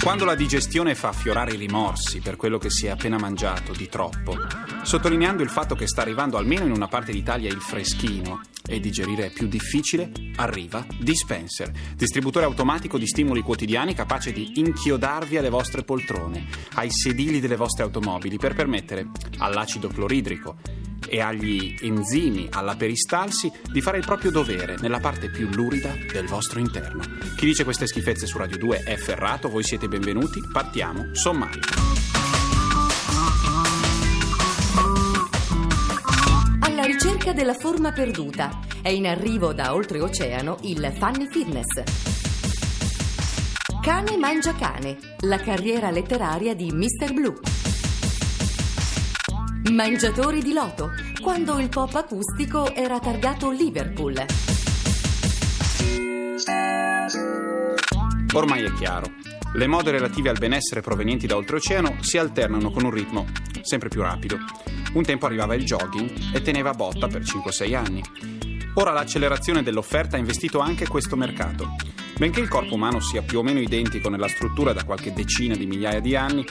Quando la digestione fa affiorare i rimorsi per quello che si è appena mangiato di troppo, sottolineando il fatto che sta arrivando almeno in una parte d'Italia il freschino e digerire è più difficile, arriva Dispenser, distributore automatico di stimoli quotidiani capace di inchiodarvi alle vostre poltrone, ai sedili delle vostre automobili per permettere all'acido cloridrico e agli enzimi, alla peristalsi, di fare il proprio dovere nella parte più lurida del vostro interno. Chi dice queste schifezze su Radio 2 è ferrato, voi siete benvenuti, partiamo, sommario. Alla ricerca della forma perduta. È in arrivo da oltreoceano il Funny Fitness. Cane mangia cane, la carriera letteraria di Mr. Blue. Mangiatori di loto, quando il pop acustico era targato Liverpool. Ormai è chiaro, le mode relative al benessere provenienti da oltreoceano si alternano con un ritmo sempre più rapido. Un tempo arrivava il jogging e teneva botta per 5-6 anni. Ora l'accelerazione dell'offerta ha investito anche questo mercato. Benché il corpo umano sia più o meno identico nella struttura da qualche decina di migliaia di anni,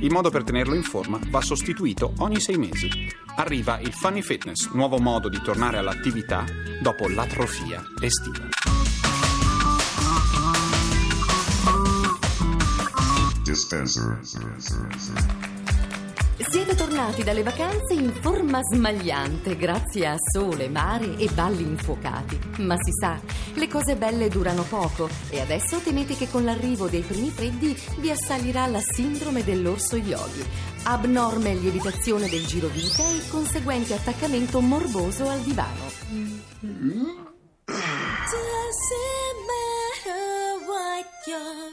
il modo per tenerlo in forma va sostituito ogni sei mesi. Arriva il Funny Fitness, nuovo modo di tornare all'attività dopo l'atrofia estiva. Dispenser. Siete tornati dalle vacanze in forma smagliante grazie a sole, mare e balli infuocati. Ma si sa, le cose belle durano poco e adesso temete che con l'arrivo dei primi freddi vi assalirà la sindrome dell'orso yogi. Abnorme lievitazione del girovita e conseguente attaccamento morboso al divano. Per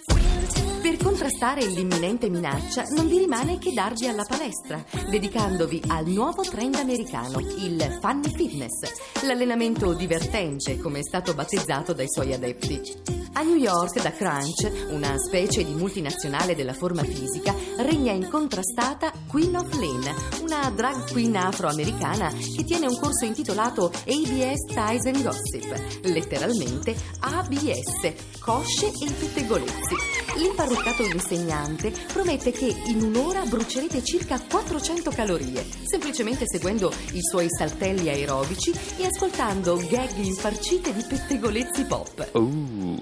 contrastare l'imminente minaccia non vi rimane che darvi alla palestra, dedicandovi al nuovo trend americano, il Funny Fitness, l'allenamento divertente come è stato battezzato dai suoi adepti. A New York, da Crunch, una specie di multinazionale della forma fisica, regna incontrastata Queen of Lane, una drag queen afroamericana che tiene un corso intitolato ABS Ties and Gossip, letteralmente ABS, cosce e pettegolezzi. L'imparruccato insegnante promette che in un'ora brucerete circa 400 calorie, semplicemente seguendo i suoi saltelli aerobici e ascoltando gag infarcite di pettegolezzi pop. Ooh,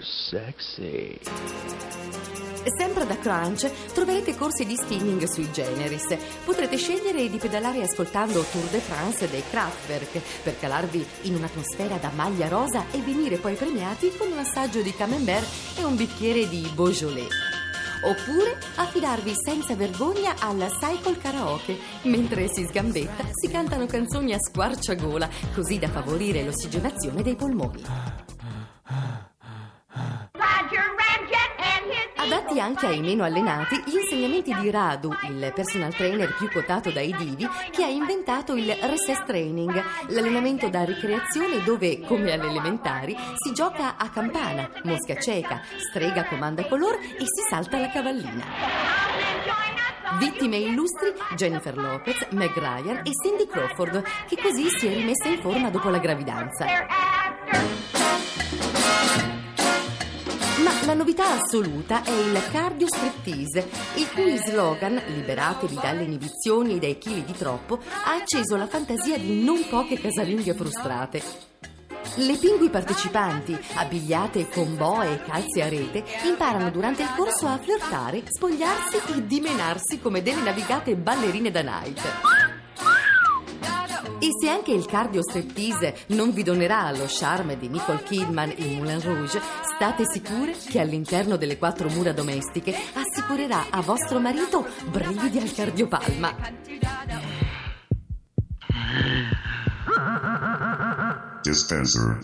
sexy. Sempre da Crunch troverete corsi di spinning sui generis. Potrete scegliere di pedalare ascoltando Tour de France dei Kraftwerk per calarvi in un'atmosfera da maglia rosa e venire poi premiati con un assaggio di camembert e un bicchiere di Beaujolais. Oppure affidarvi senza vergogna al cycle karaoke. Mentre si sgambetta, si cantano canzoni a squarciagola, così da favorire l'ossigenazione dei polmoni. Adatti anche ai meno allenati, gli insegnamenti di Radu, il personal trainer più quotato dai divi, che ha inventato il recess training, l'allenamento da ricreazione dove, come alle elementari, si gioca a campana, mosca cieca, strega comanda color e si salta la cavallina. Vittime illustri Jennifer Lopez, Meg Ryan e Cindy Crawford, che così si è rimessa in forma dopo la gravidanza. Ma la novità assoluta è il cardio striptease, il cui slogan, liberatevi dalle inibizioni e dai chili di troppo, ha acceso la fantasia di non poche casalinghe frustrate. Le pingui partecipanti, abbigliate con boe e calze a rete, imparano durante il corso a flirtare, spogliarsi e dimenarsi come delle navigate ballerine da night. E se anche il cardio striptease non vi donerà lo charme di Nicole Kidman in Moulin Rouge, state sicure che all'interno delle quattro mura domestiche assicurerà a vostro marito brividi al cardiopalma. Dispenser.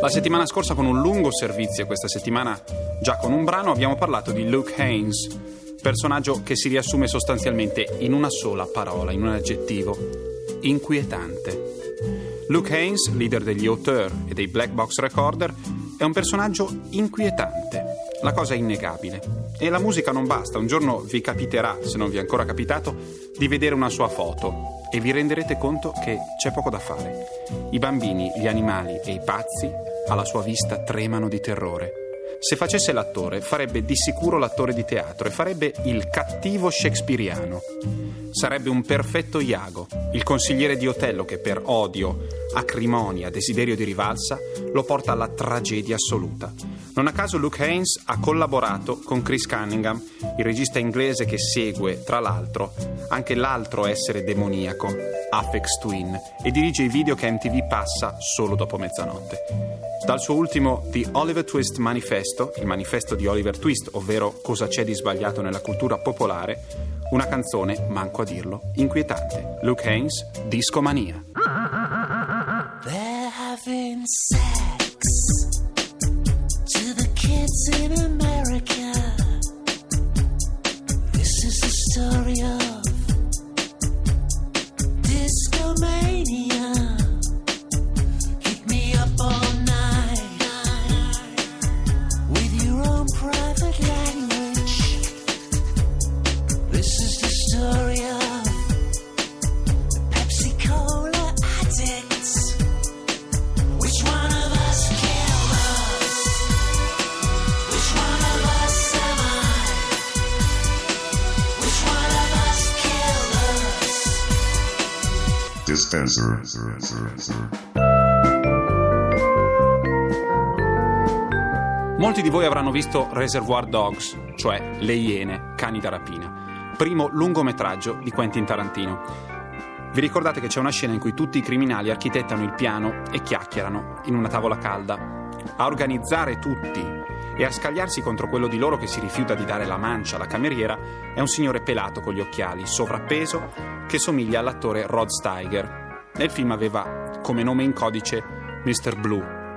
La settimana scorsa con un lungo servizio e questa settimana già con un brano abbiamo parlato di Luke Haynes, Personaggio che si riassume sostanzialmente in una sola parola, in un aggettivo, inquietante. Luke Haynes, leader degli auteur e dei Black Box Recorder, è un personaggio inquietante. La cosa è innegabile. E la musica non basta. Un giorno vi capiterà, se non vi è ancora capitato, di vedere una sua foto e vi renderete conto che c'è poco da fare. I bambini, gli animali e i pazzi alla sua vista tremano di terrore. Se facesse l'attore, farebbe di sicuro l'attore di teatro e farebbe il cattivo shakespeariano. Sarebbe un perfetto Iago, il consigliere di Otello che per odio, acrimonia, desiderio di rivalsa lo porta alla tragedia assoluta. Non a caso Luke Haynes ha collaborato con Chris Cunningham, il regista inglese che segue, tra l'altro, anche l'altro essere demoniaco, Apex Twin, e dirige i video che MTV passa solo dopo mezzanotte. Dal suo ultimo The Oliver Twist Manifesto, il manifesto di Oliver Twist, ovvero cosa c'è di sbagliato nella cultura popolare, una canzone, manco a dirlo, inquietante. Luke Haynes, Discomania. They're having sex in America. This is the story of us? Dispenser. Molti di voi avranno visto Reservoir Dogs, cioè Le Iene, cani da rapina, primo lungometraggio di Quentin Tarantino. Vi ricordate che c'è una scena in cui tutti i criminali architettano il piano e chiacchierano in una tavola calda? A organizzare tutti e a scagliarsi contro quello di loro che si rifiuta di dare la mancia alla cameriera è un signore pelato con gli occhiali, sovrappeso, che somiglia all'attore Rod Steiger. Nel film aveva come nome in codice Mr. Blue.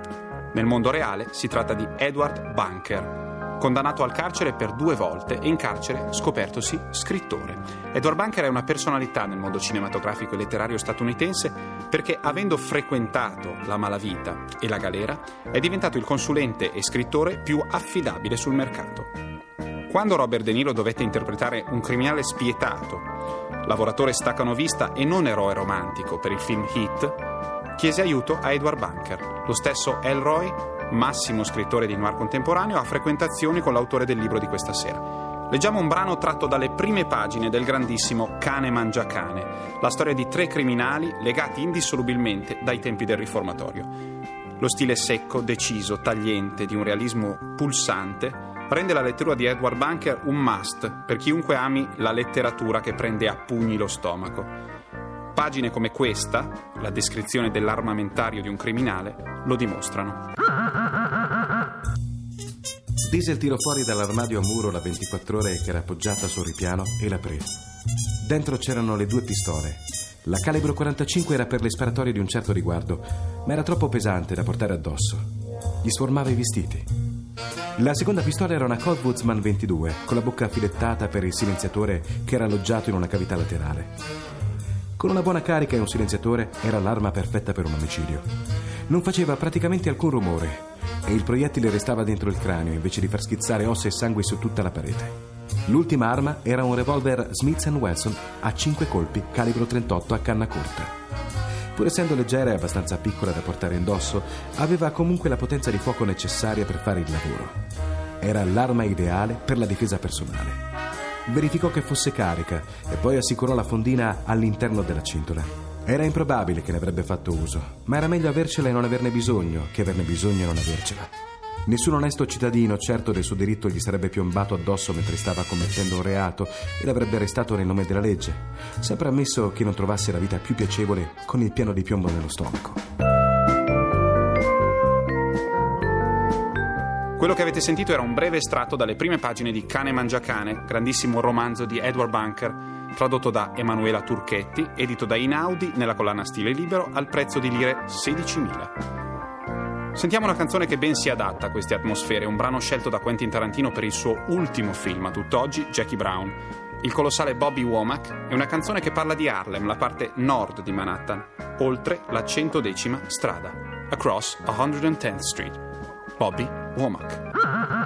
Nel mondo reale si tratta di Edward Bunker, condannato al carcere per due volte e in carcere scopertosi scrittore. Edward Bunker è una personalità nel mondo cinematografico e letterario statunitense perché avendo frequentato la malavita e la galera è diventato il consulente e scrittore più affidabile sul mercato. Quando Robert De Niro dovette interpretare un criminale spietato, lavoratore staccanovista e non eroe romantico per il film Hit, chiese aiuto a Edward Bunker. Lo stesso Elroy, massimo scrittore di noir contemporaneo, ha frequentazioni con l'autore del libro di questa sera. Leggiamo un brano tratto dalle prime pagine del grandissimo Cane Mangia Cane, la storia di tre criminali legati indissolubilmente dai tempi del riformatorio. Lo stile secco, deciso, tagliente di un realismo pulsante rende la lettura di Edward Bunker un must per chiunque ami la letteratura che prende a pugni lo stomaco. Pagine come questa, la descrizione dell'armamentario di un criminale, lo dimostrano. Diesel tirò fuori dall'armadio a muro la 24 ore che era appoggiata sul ripiano e la prese. Dentro c'erano le due pistole. La calibro 45 era per le sparatorie di un certo riguardo, ma era troppo pesante da portare addosso. Gli sformava i vestiti. La seconda pistola era una Colt Woodsman 22, con la bocca filettata per il silenziatore che era alloggiato in una cavità laterale. Con una buona carica e un silenziatore era l'arma perfetta per un omicidio. Non faceva praticamente alcun rumore e il proiettile restava dentro il cranio invece di far schizzare ossa e sangue su tutta la parete. L'ultima arma era un revolver Smith Wesson a 5 colpi, calibro 38 a canna corta. Pur essendo leggera e abbastanza piccola da portare indosso, aveva comunque la potenza di fuoco necessaria per fare il lavoro. Era l'arma ideale per la difesa personale verificò che fosse carica e poi assicurò la fondina all'interno della cintola. Era improbabile che ne avrebbe fatto uso, ma era meglio avercela e non averne bisogno che averne bisogno e non avercela. Nessun onesto cittadino, certo del suo diritto, gli sarebbe piombato addosso mentre stava commettendo un reato e l'avrebbe arrestato nel nome della legge, sempre ammesso che non trovasse la vita più piacevole con il piano di piombo nello stomaco. Quello che avete sentito era un breve estratto dalle prime pagine di Cane Mangia Cane, grandissimo romanzo di Edward Bunker, tradotto da Emanuela Turchetti, edito da Inaudi nella collana Stile Libero al prezzo di lire 16.000. Sentiamo una canzone che ben si adatta a queste atmosfere, un brano scelto da Quentin Tarantino per il suo ultimo film a tutt'oggi, Jackie Brown. Il colossale Bobby Womack è una canzone che parla di Harlem, la parte nord di Manhattan, oltre la 110 strada, across 110th Street. Bobby Womack.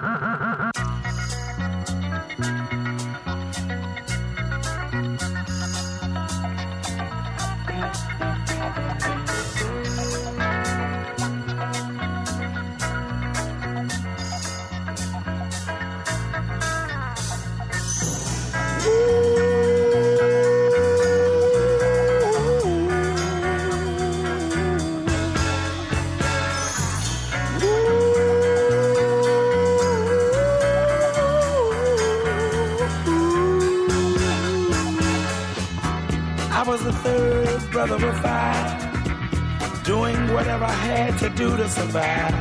I was the third brother of five, doing whatever I had to do to survive.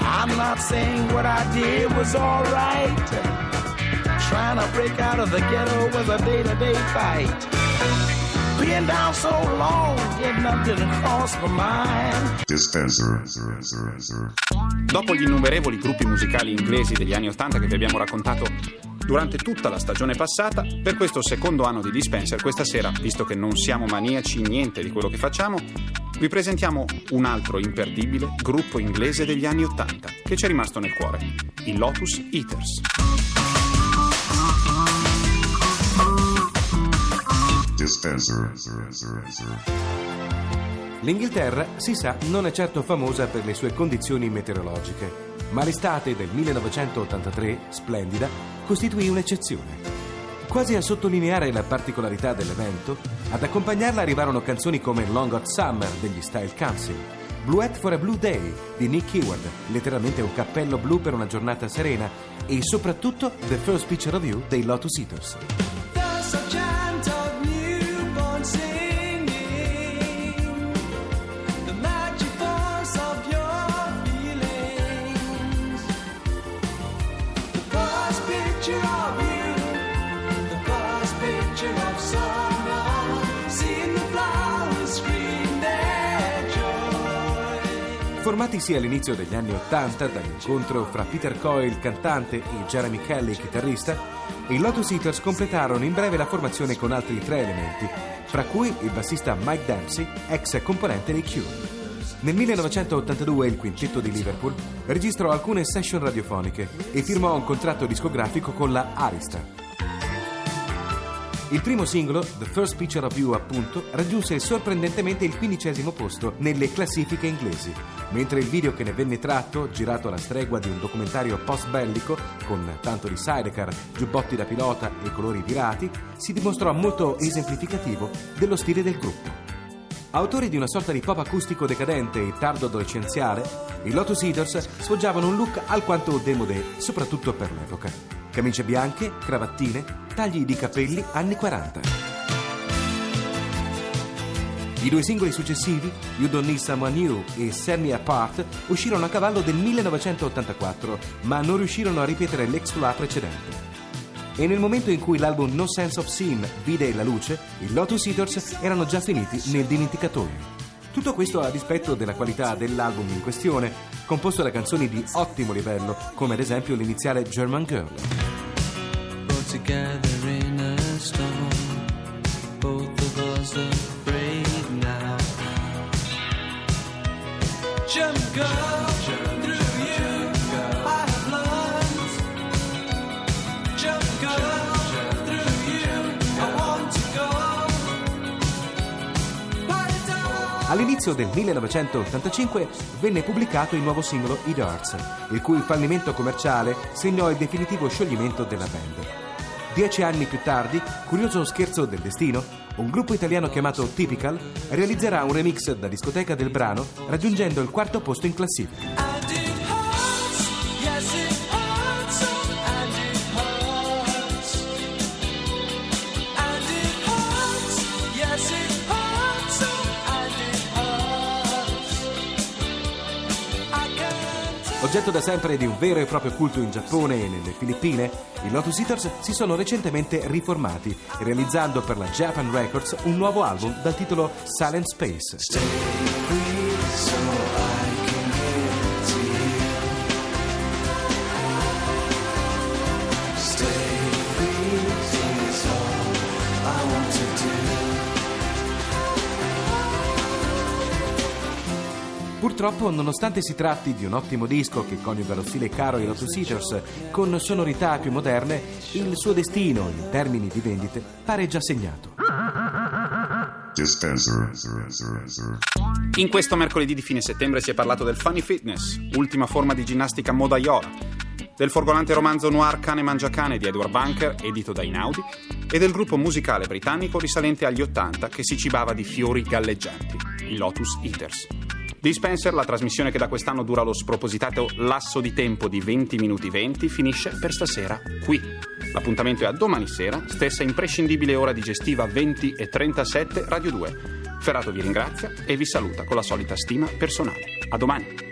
I'm not saying what I did was alright. Trying to break out of the ghetto was a day to day fight. Being down so long, getting up didn't cross my mind. Dispenser. Dopo gli innumerevoli gruppi musicali inglesi degli anni Ottanta che vi abbiamo raccontato durante tutta la stagione passata, per questo secondo anno di Dispenser, questa sera, visto che non siamo maniaci in niente di quello che facciamo, vi presentiamo un altro imperdibile gruppo inglese degli anni Ottanta che ci è rimasto nel cuore, i Lotus Eaters. Dispenser. L'Inghilterra, si sa, non è certo famosa per le sue condizioni meteorologiche, ma l'estate del 1983, splendida, costituì un'eccezione. Quasi a sottolineare la particolarità dell'evento, ad accompagnarla arrivarono canzoni come Long Hot Summer degli Style Council, Bluette for a Blue Day di Nick Hayward, letteralmente un cappello blu per una giornata serena, e soprattutto The First Picture of You dei Lotus Eaters. Formatisi all'inizio degli anni Ottanta dall'incontro fra Peter Coy, il cantante, e Jeremy Kelly, chitarrista, i Lotus Eaters completarono in breve la formazione con altri tre elementi, fra cui il bassista Mike Dempsey, ex componente dei Cure. Nel 1982 il quintetto di Liverpool registrò alcune session radiofoniche e firmò un contratto discografico con la Arista. Il primo singolo, The First Picture of You, appunto, raggiunse sorprendentemente il quindicesimo posto nelle classifiche inglesi, mentre il video che ne venne tratto, girato alla stregua di un documentario post-bellico, con tanto di sidecar, giubbotti da pilota e colori virati, si dimostrò molto esemplificativo dello stile del gruppo. Autori di una sorta di pop acustico decadente e tardo adolescenziale, i Lotus Eaters sfoggiavano un look alquanto demodé, soprattutto per l'epoca. Camicie bianche, cravattine, tagli di capelli anni 40. I due singoli successivi, You Don't Need Someone New e Set Me Apart, uscirono a cavallo del 1984, ma non riuscirono a ripetere l'exploit precedente. E nel momento in cui l'album No Sense of Sin vide la luce, i Lotus Eaters erano già finiti nel dimenticatoio. Tutto questo a dispetto della qualità dell'album in questione, composto da canzoni di ottimo livello, come ad esempio l'iniziale German Girl. Both All'inizio del 1985 venne pubblicato il nuovo singolo I Darts, il cui fallimento commerciale segnò il definitivo scioglimento della band. Dieci anni più tardi, curioso scherzo del destino, un gruppo italiano chiamato Typical realizzerà un remix da discoteca del brano raggiungendo il quarto posto in classifica. Oggetto da sempre di un vero e proprio culto in Giappone e nelle Filippine, i Lotus Eaters si sono recentemente riformati, realizzando per la Japan Records un nuovo album dal titolo Silent Space. Purtroppo, nonostante si tratti di un ottimo disco che coniuga lo stile caro ai Lotus Eaters con sonorità più moderne, il suo destino in termini di vendite pare già segnato. In questo mercoledì di fine settembre si è parlato del funny fitness, ultima forma di ginnastica modaiola, del folgorante romanzo noir Cane mangia cane di Edward Bunker, edito da Inaudi, e del gruppo musicale britannico risalente agli 80 che si cibava di fiori galleggianti, i Lotus Eaters. Dispenser, la trasmissione che da quest'anno dura lo spropositato lasso di tempo di 20 minuti 20, finisce per stasera qui. L'appuntamento è a domani sera, stessa imprescindibile ora digestiva 20 e 37 Radio 2. Ferrato vi ringrazia e vi saluta con la solita stima personale. A domani.